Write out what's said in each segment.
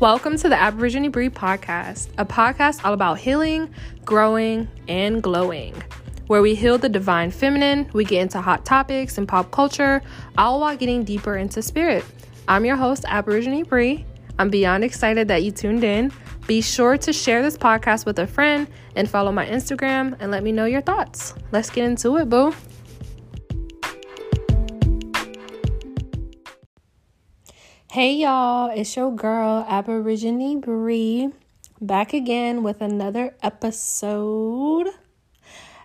Welcome to the Aborigine Bree podcast, a podcast all about healing, growing, and glowing. Where we heal the divine feminine, we get into hot topics and pop culture, all while getting deeper into spirit. I'm your host, Aborigine Bree. I'm beyond excited that you tuned in. Be sure to share this podcast with a friend and follow my Instagram and let me know your thoughts. Let's get into it, boo. Hey y'all, it's your girl Aborigine Bree back again with another episode.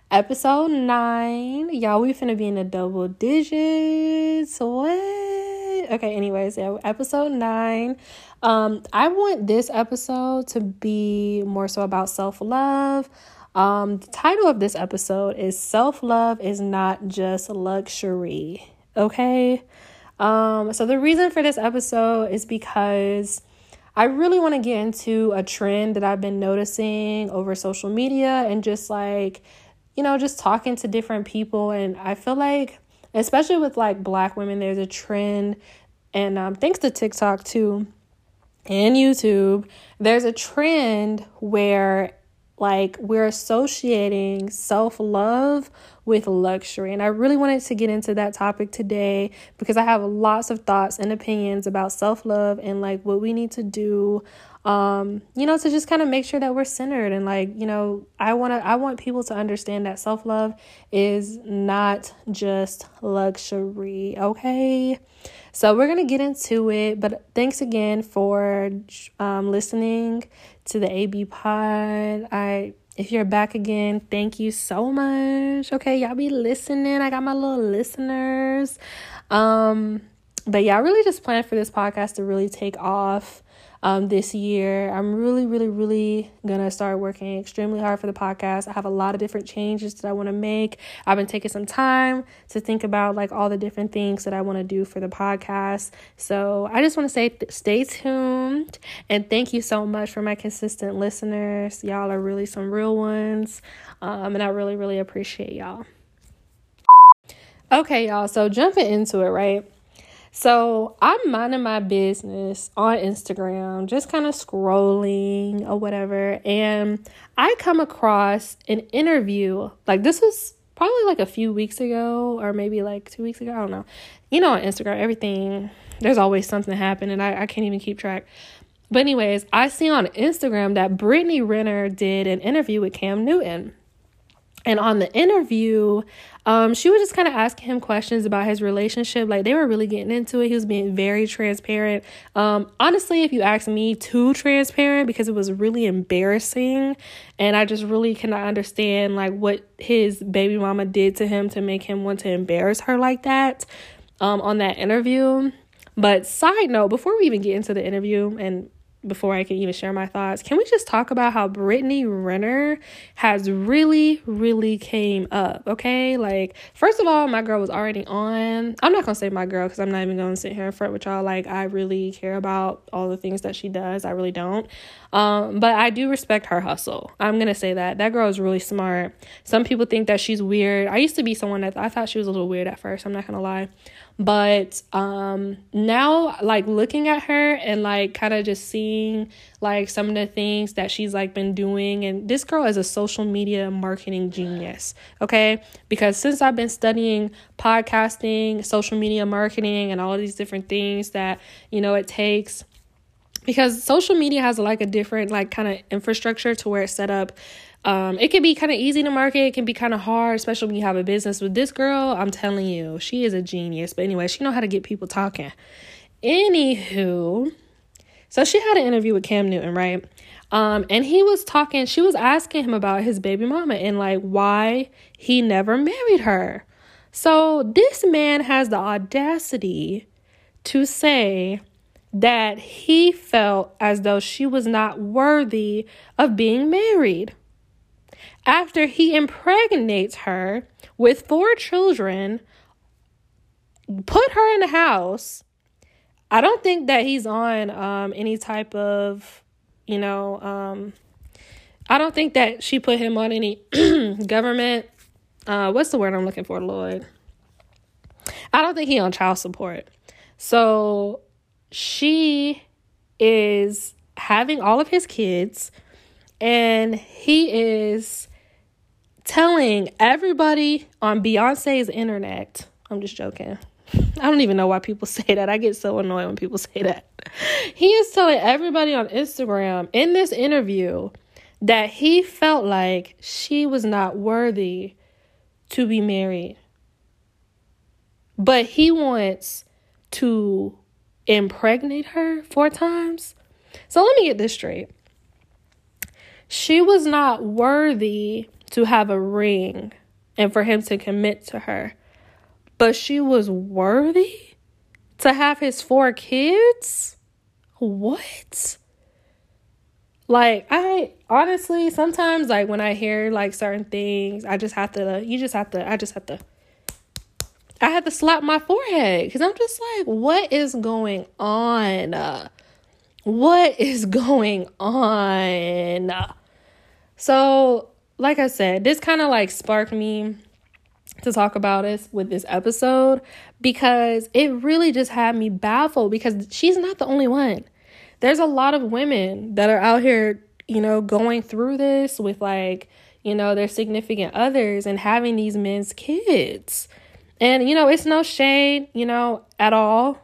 Episode 9. Y'all, we finna be in the double digits. What? Okay, anyways, yeah, episode 9. Um, I want this episode to be more so about self-love. Um, the title of this episode is Self-Love is Not Just Luxury. Okay? Um, so the reason for this episode is because I really want to get into a trend that I've been noticing over social media and just like, you know, just talking to different people. And I feel like, especially with like black women, there's a trend, and um, thanks to TikTok too and YouTube, there's a trend where like we're associating self love with luxury. And I really wanted to get into that topic today because I have lots of thoughts and opinions about self love and like what we need to do um you know to just kind of make sure that we're centered and like you know i want to i want people to understand that self-love is not just luxury okay so we're gonna get into it but thanks again for um listening to the ab pod i if you're back again thank you so much. Okay y'all be listening. I got my little listeners. Um but yeah i really just planned for this podcast to really take off um, this year. I'm really, really, really gonna start working extremely hard for the podcast. I have a lot of different changes that I want to make. I've been taking some time to think about like all the different things that I want to do for the podcast. So I just want to say stay tuned and thank you so much for my consistent listeners. Y'all are really some real ones, um, and I really, really appreciate y'all. Okay, y'all. So jumping into it, right? So I'm minding my business on Instagram, just kind of scrolling or whatever. And I come across an interview. Like this was probably like a few weeks ago or maybe like two weeks ago. I don't know. You know, on Instagram, everything, there's always something happening and I, I can't even keep track. But, anyways, I see on Instagram that Brittany Renner did an interview with Cam Newton. And on the interview, um, she was just kind of asking him questions about his relationship. Like they were really getting into it. He was being very transparent. Um, honestly, if you ask me, too transparent because it was really embarrassing, and I just really cannot understand like what his baby mama did to him to make him want to embarrass her like that. Um, on that interview. But side note, before we even get into the interview, and before I can even share my thoughts, can we just talk about how Brittany Renner has really, really came up? Okay, like first of all, my girl was already on. I'm not gonna say my girl because I'm not even gonna sit here in front with y'all. Like I really care about all the things that she does. I really don't. Um, but I do respect her hustle. I'm gonna say that that girl is really smart. Some people think that she's weird. I used to be someone that I thought she was a little weird at first. I'm not gonna lie. But um now like looking at her and like kind of just seeing like some of the things that she's like been doing and this girl is a social media marketing genius, okay? Because since I've been studying podcasting, social media marketing and all these different things that, you know, it takes because social media has like a different like kind of infrastructure to where it's set up um, it can be kind of easy to market. It can be kind of hard, especially when you have a business. With this girl, I'm telling you, she is a genius. But anyway, she know how to get people talking. Anywho, so she had an interview with Cam Newton, right? Um, and he was talking. She was asking him about his baby mama and like why he never married her. So this man has the audacity to say that he felt as though she was not worthy of being married after he impregnates her with four children, put her in the house. I don't think that he's on um, any type of, you know, um, I don't think that she put him on any government. Uh, what's the word I'm looking for, Lloyd? I don't think he on child support. So she is having all of his kids and he is telling everybody on Beyonce's internet. I'm just joking. I don't even know why people say that. I get so annoyed when people say that. He is telling everybody on Instagram in this interview that he felt like she was not worthy to be married. But he wants to impregnate her four times. So let me get this straight. She was not worthy to have a ring and for him to commit to her, but she was worthy to have his four kids? What? Like, I honestly sometimes, like, when I hear like certain things, I just have to, you just have to, I just have to I had to slap my forehead because I'm just like, what is going on? what is going on? So, like I said, this kind of like sparked me to talk about this with this episode because it really just had me baffled because she's not the only one. There's a lot of women that are out here, you know, going through this with like, you know, their significant others and having these men's kids. And, you know, it's no shade, you know, at all.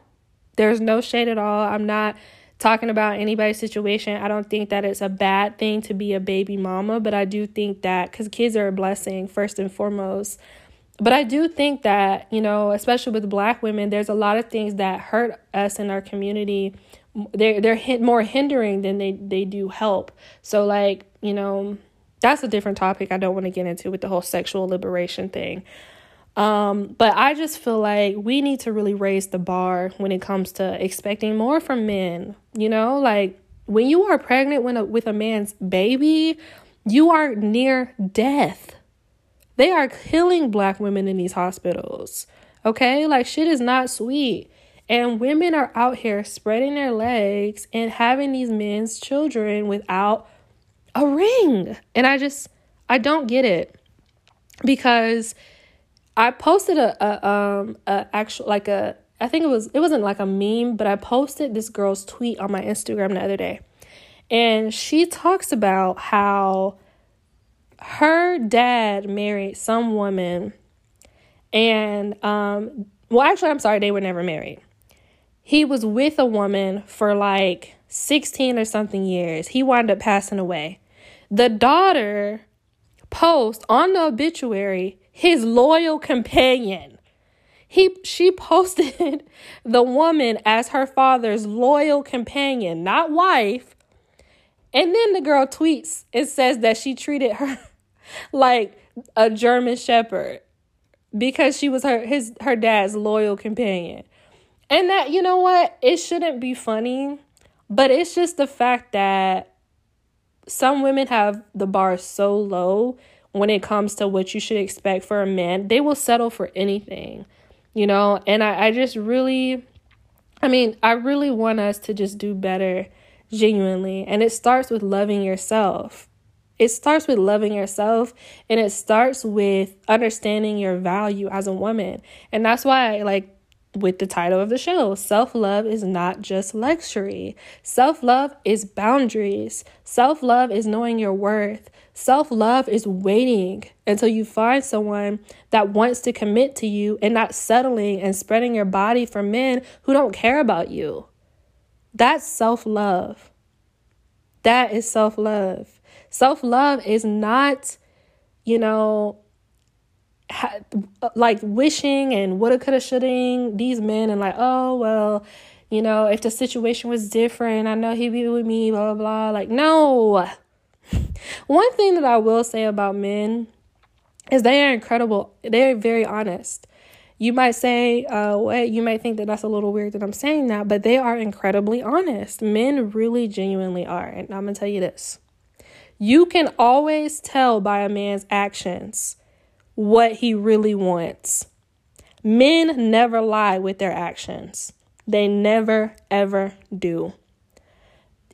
There's no shade at all. I'm not talking about anybody's situation. I don't think that it's a bad thing to be a baby mama, but I do think that because kids are a blessing, first and foremost. But I do think that, you know, especially with black women, there's a lot of things that hurt us in our community. They're, they're more hindering than they, they do help. So, like, you know, that's a different topic I don't want to get into with the whole sexual liberation thing. Um, but I just feel like we need to really raise the bar when it comes to expecting more from men. You know, like when you are pregnant with a, with a man's baby, you are near death. They are killing black women in these hospitals. Okay? Like shit is not sweet. And women are out here spreading their legs and having these men's children without a ring. And I just I don't get it. Because I posted a, a um a actual like a I think it was it wasn't like a meme, but I posted this girl's tweet on my Instagram the other day. And she talks about how her dad married some woman and um well actually I'm sorry they were never married. He was with a woman for like 16 or something years. He wound up passing away. The daughter post on the obituary his loyal companion. He she posted the woman as her father's loyal companion, not wife. And then the girl tweets and says that she treated her like a German shepherd because she was her his her dad's loyal companion. And that you know what? It shouldn't be funny, but it's just the fact that some women have the bar so low when it comes to what you should expect for a man. They will settle for anything, you know? And I, I just really, I mean, I really want us to just do better genuinely. And it starts with loving yourself. It starts with loving yourself and it starts with understanding your value as a woman. And that's why, like, with the title of the show. Self love is not just luxury. Self love is boundaries. Self love is knowing your worth. Self love is waiting until you find someone that wants to commit to you and not settling and spreading your body for men who don't care about you. That's self love. That is self love. Self love is not, you know, ha- like wishing and woulda, coulda, shoulda these men and like, oh, well, you know, if the situation was different, I know he'd be with me, blah, blah, blah. Like, no. One thing that I will say about men is they are incredible. They're very honest. You might say, uh, what? You might think that that's a little weird that I'm saying that, but they are incredibly honest. Men really genuinely are. And I'm going to tell you this you can always tell by a man's actions what he really wants. Men never lie with their actions, they never, ever do.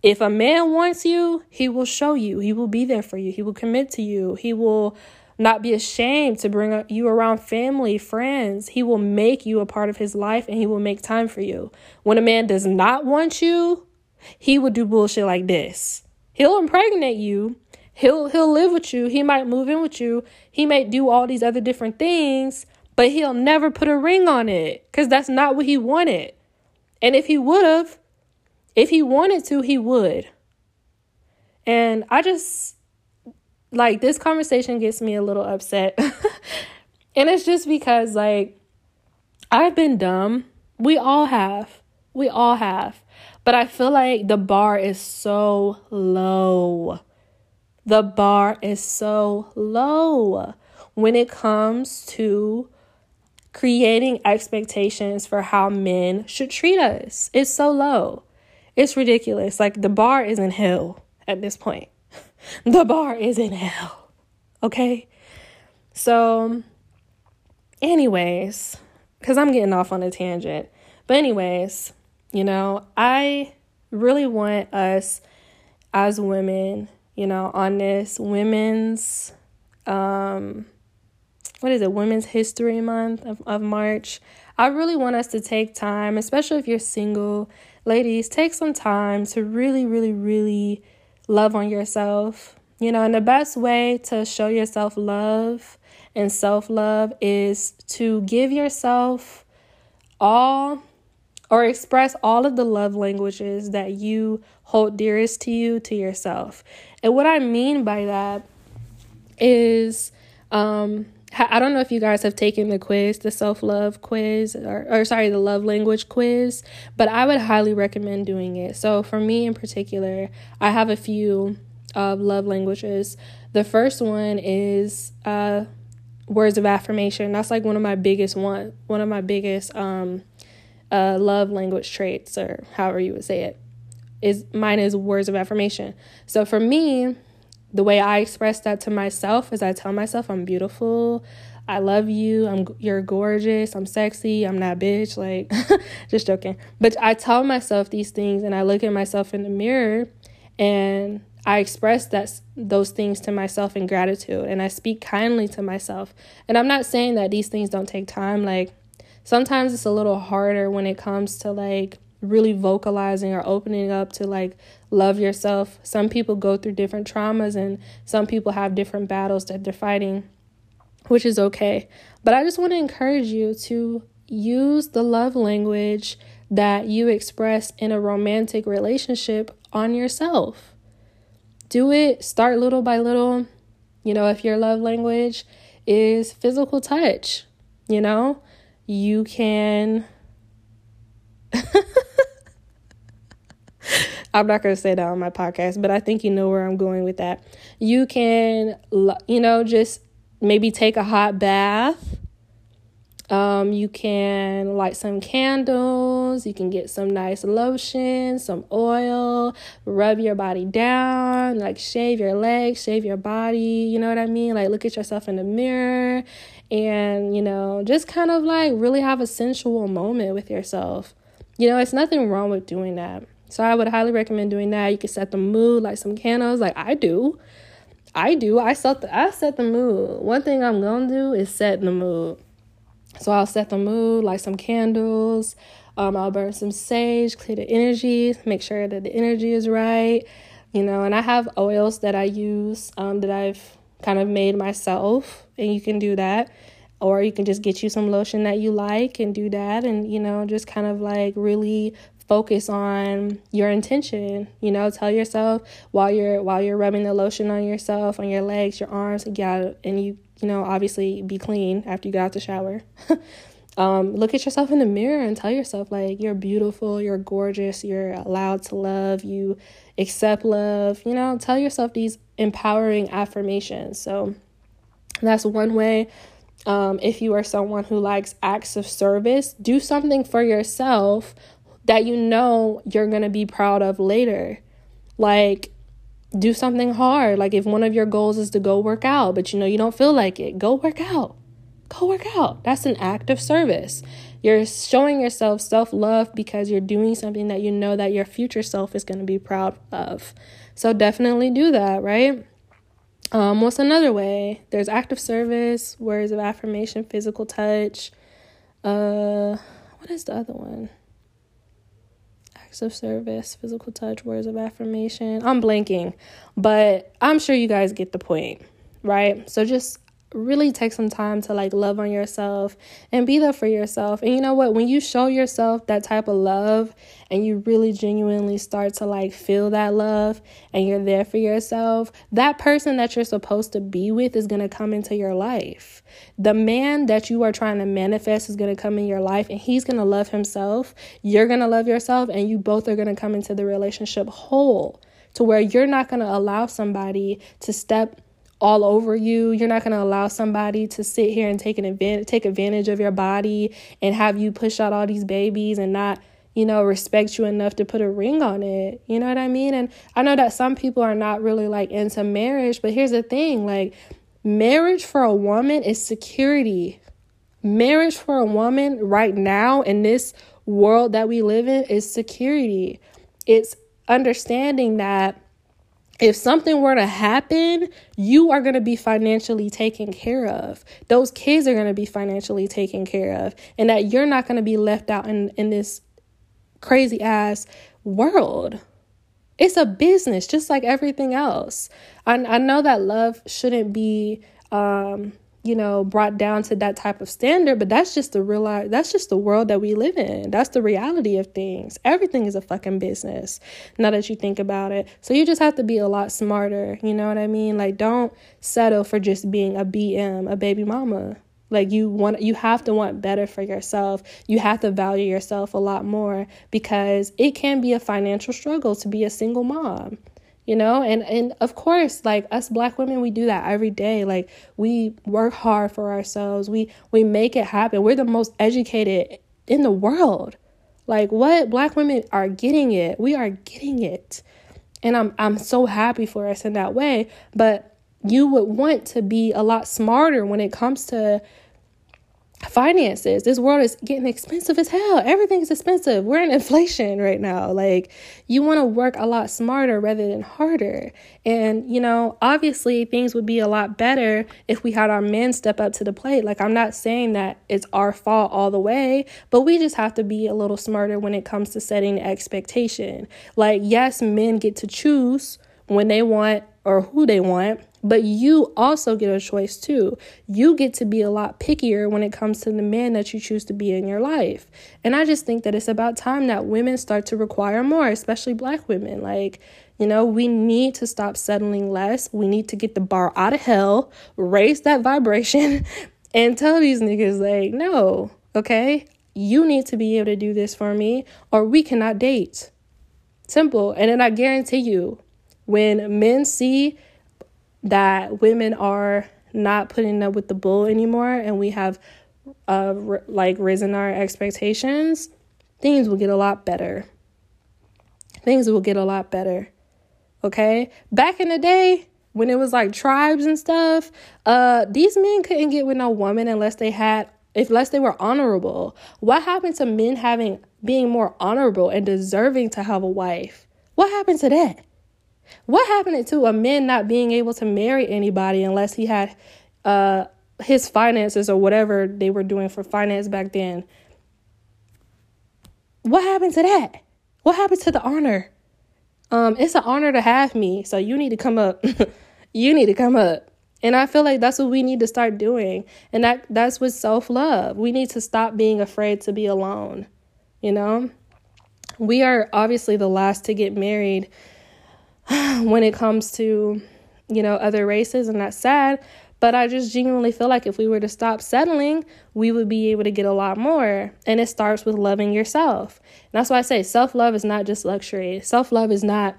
If a man wants you, he will show you. He will be there for you. He will commit to you. He will not be ashamed to bring you around family, friends. He will make you a part of his life and he will make time for you. When a man does not want you, he will do bullshit like this. He'll impregnate you. He'll he'll live with you. He might move in with you. He might do all these other different things, but he'll never put a ring on it cuz that's not what he wanted. And if he would have, if he wanted to, he would. And I just like this conversation gets me a little upset. and it's just because like I've been dumb. We all have. We all have. But I feel like the bar is so low. The bar is so low when it comes to creating expectations for how men should treat us. It's so low. It's ridiculous. Like the bar is in hell at this point. the bar is in hell. Okay? So, anyways, because I'm getting off on a tangent. But, anyways, you know, I really want us as women, you know, on this women's, um, what is it, Women's History Month of, of March. I really want us to take time, especially if you're single. Ladies, take some time to really, really, really love on yourself. You know, and the best way to show yourself love and self love is to give yourself all or express all of the love languages that you hold dearest to you to yourself. And what I mean by that is, um, I don't know if you guys have taken the quiz, the self love quiz, or, or sorry, the love language quiz, but I would highly recommend doing it. So, for me in particular, I have a few of love languages. The first one is uh, words of affirmation. That's like one of my biggest one, one of my biggest um, uh, love language traits, or however you would say it. Is mine is words of affirmation. So for me, the way I express that to myself is I tell myself I'm beautiful. I love you. I'm you're gorgeous. I'm sexy. I'm not bitch. Like just joking. But I tell myself these things and I look at myself in the mirror and I express that those things to myself in gratitude and I speak kindly to myself. And I'm not saying that these things don't take time like sometimes it's a little harder when it comes to like really vocalizing or opening up to like love yourself. Some people go through different traumas and some people have different battles that they're fighting, which is okay. But I just want to encourage you to use the love language that you express in a romantic relationship on yourself. Do it, start little by little. You know, if your love language is physical touch, you know, you can I'm not going to say that on my podcast, but I think you know where I'm going with that. You can, you know, just maybe take a hot bath. Um, you can light some candles. You can get some nice lotion, some oil, rub your body down, like shave your legs, shave your body. You know what I mean? Like look at yourself in the mirror and, you know, just kind of like really have a sensual moment with yourself. You know, it's nothing wrong with doing that. So I would highly recommend doing that. You can set the mood, like some candles, like I do. I do. I set the I set the mood. One thing I'm gonna do is set the mood. So I'll set the mood, like some candles. Um, I'll burn some sage, clear the energy, make sure that the energy is right. You know, and I have oils that I use um, that I've kind of made myself, and you can do that. Or you can just get you some lotion that you like and do that, and you know, just kind of like really focus on your intention you know tell yourself while you're while you're rubbing the lotion on yourself on your legs your arms get and you you know obviously be clean after you get out the shower um, look at yourself in the mirror and tell yourself like you're beautiful you're gorgeous you're allowed to love you accept love you know tell yourself these empowering affirmations so that's one way um, if you are someone who likes acts of service, do something for yourself that you know you're going to be proud of later. Like, do something hard. Like, if one of your goals is to go work out, but you know you don't feel like it, go work out. Go work out. That's an act of service. You're showing yourself self love because you're doing something that you know that your future self is going to be proud of. So, definitely do that, right? Um, what's another way? There's active service, words of affirmation, physical touch. Uh, what is the other one? Acts of service, physical touch, words of affirmation. I'm blanking, but I'm sure you guys get the point, right? So just really take some time to like love on yourself and be there for yourself. And you know what? When you show yourself that type of love and you really genuinely start to like feel that love and you're there for yourself, that person that you're supposed to be with is going to come into your life. The man that you are trying to manifest is going to come in your life and he's going to love himself. You're going to love yourself and you both are going to come into the relationship whole to where you're not going to allow somebody to step all over you. You're not going to allow somebody to sit here and take an advantage take advantage of your body and have you push out all these babies and not, you know, respect you enough to put a ring on it. You know what I mean? And I know that some people are not really like into marriage, but here's the thing, like marriage for a woman is security. Marriage for a woman right now in this world that we live in is security. It's understanding that if something were to happen, you are going to be financially taken care of. Those kids are going to be financially taken care of, and that you're not going to be left out in, in this crazy ass world. It's a business, just like everything else. I, I know that love shouldn't be um, you know, brought down to that type of standard, but that's just the real that's just the world that we live in. That's the reality of things. Everything is a fucking business. Now that you think about it. So you just have to be a lot smarter, you know what I mean? Like don't settle for just being a BM, a baby mama. Like you want you have to want better for yourself. You have to value yourself a lot more because it can be a financial struggle to be a single mom you know? And and of course like us black women we do that every day. Like we work hard for ourselves. We we make it happen. We're the most educated in the world. Like what black women are getting it we are getting it. And i'm i'm so happy for us in that way. But you would want to be a lot smarter when it comes to finances. This world is getting expensive as hell. Everything's expensive. We're in inflation right now. Like, you want to work a lot smarter rather than harder. And, you know, obviously things would be a lot better if we had our men step up to the plate. Like, I'm not saying that it's our fault all the way, but we just have to be a little smarter when it comes to setting expectation. Like, yes, men get to choose when they want or who they want but you also get a choice too. You get to be a lot pickier when it comes to the man that you choose to be in your life. And I just think that it's about time that women start to require more, especially black women. Like, you know, we need to stop settling less. We need to get the bar out of hell, raise that vibration, and tell these niggas, like, no, okay? You need to be able to do this for me, or we cannot date. Simple. And then I guarantee you, when men see that women are not putting up with the bull anymore and we have uh r- like risen our expectations things will get a lot better. Things will get a lot better okay? Back in the day when it was like tribes and stuff uh these men couldn't get with no woman unless they had if unless they were honorable. What happened to men having being more honorable and deserving to have a wife? What happened to that what happened to a man not being able to marry anybody unless he had uh, his finances or whatever they were doing for finance back then? What happened to that? What happened to the honor? Um, it's an honor to have me, so you need to come up. you need to come up. And I feel like that's what we need to start doing. And that that's with self-love. We need to stop being afraid to be alone. You know? We are obviously the last to get married when it comes to, you know, other races, and that's sad. But I just genuinely feel like if we were to stop settling, we would be able to get a lot more. And it starts with loving yourself. And that's why I say self love is not just luxury. Self love is not,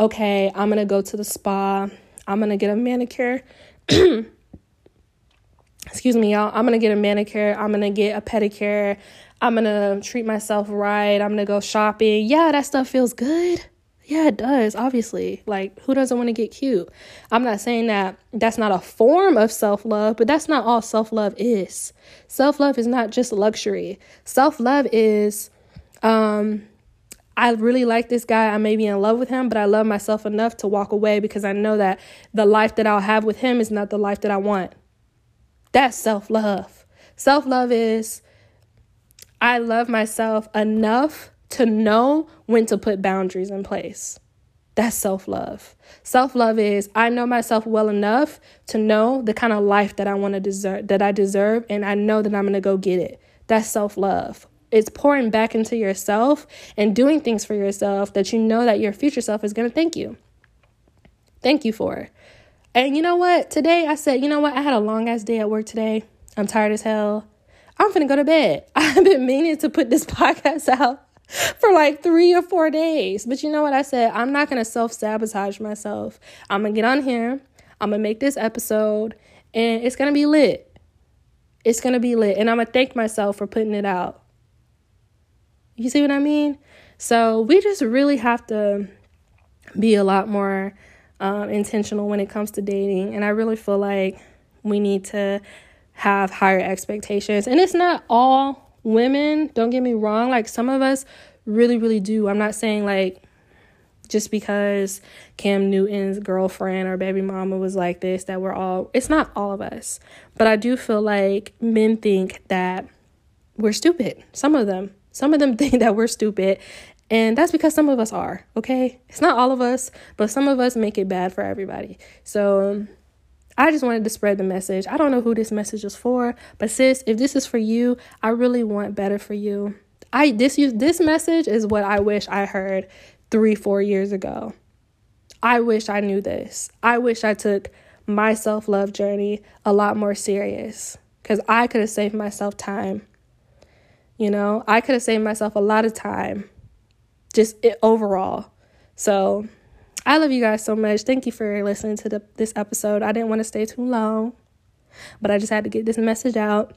okay, I'm to go to the spa, I'm to get a manicure. Excuse me, y'all. I'm to get a manicure, I'm to get a pedicure, I'm to treat myself right, I'm to go shopping. Yeah, that stuff feels good. Yeah, it does, obviously. Like, who doesn't want to get cute? I'm not saying that that's not a form of self love, but that's not all self love is. Self love is not just luxury. Self love is, um, I really like this guy. I may be in love with him, but I love myself enough to walk away because I know that the life that I'll have with him is not the life that I want. That's self love. Self love is I love myself enough to know when to put boundaries in place. That's self love. Self love is I know myself well enough to know the kind of life that I want to deserve, that I deserve, and I know that I'm going to go get it. That's self love. It's pouring back into yourself and doing things for yourself that you know that your future self is going to thank you. Thank you for. And you know what? Today I said, you know what? I had a long ass day at work today. I'm tired as hell. I'm going to go to bed. I've been meaning to put this podcast out for like three or four days. But you know what I said? I'm not gonna self sabotage myself. I'm gonna get on here. I'm gonna make this episode, and it's gonna be lit. It's gonna be lit, and I'm gonna thank myself for putting it out. You see what I mean? So we just really have to be a lot more um, intentional when it comes to dating, and I really feel like we need to have higher expectations. And it's not all women, don't get me wrong, like some of us really, really do. I'm not saying like just because Cam Newton's girlfriend or baby mama was like this, that we're all, it's not all of us. But I do feel like men think that we're stupid. Some of them. Some of them think that we're stupid. And that's because some of us are, okay? It's not all of us, but some of us make it bad for everybody. So I just wanted to spread the message. I don't know who this message is for, but sis, if this is for you, I really want better for you. I this this message is what I wish I heard 3 4 years ago. I wish I knew this. I wish I took my self-love journey a lot more serious cuz I could have saved myself time. You know, I could have saved myself a lot of time just it, overall. So, I love you guys so much. Thank you for listening to the, this episode. I didn't want to stay too long, but I just had to get this message out.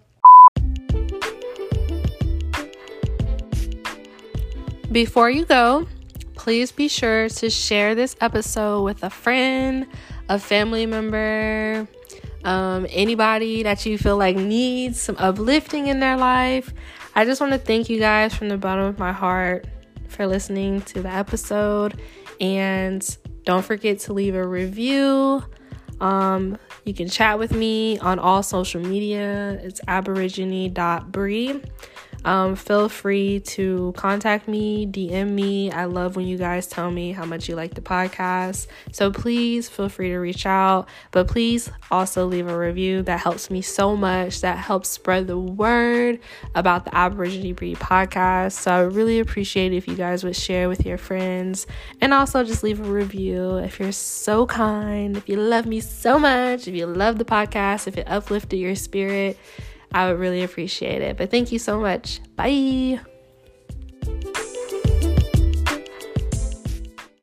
Before you go, please be sure to share this episode with a friend, a family member, um, anybody that you feel like needs some uplifting in their life. I just want to thank you guys from the bottom of my heart for listening to the episode. And don't forget to leave a review. Um, you can chat with me on all social media. It's aborigine.bree. Um, feel free to contact me, DM me. I love when you guys tell me how much you like the podcast. So please feel free to reach out. But please also leave a review. That helps me so much. That helps spread the word about the Aborigine Bree podcast. So I really appreciate if you guys would share with your friends and also just leave a review if you're so kind, if you love me so much, if you love the podcast, if it uplifted your spirit. I would really appreciate it. But thank you so much. Bye.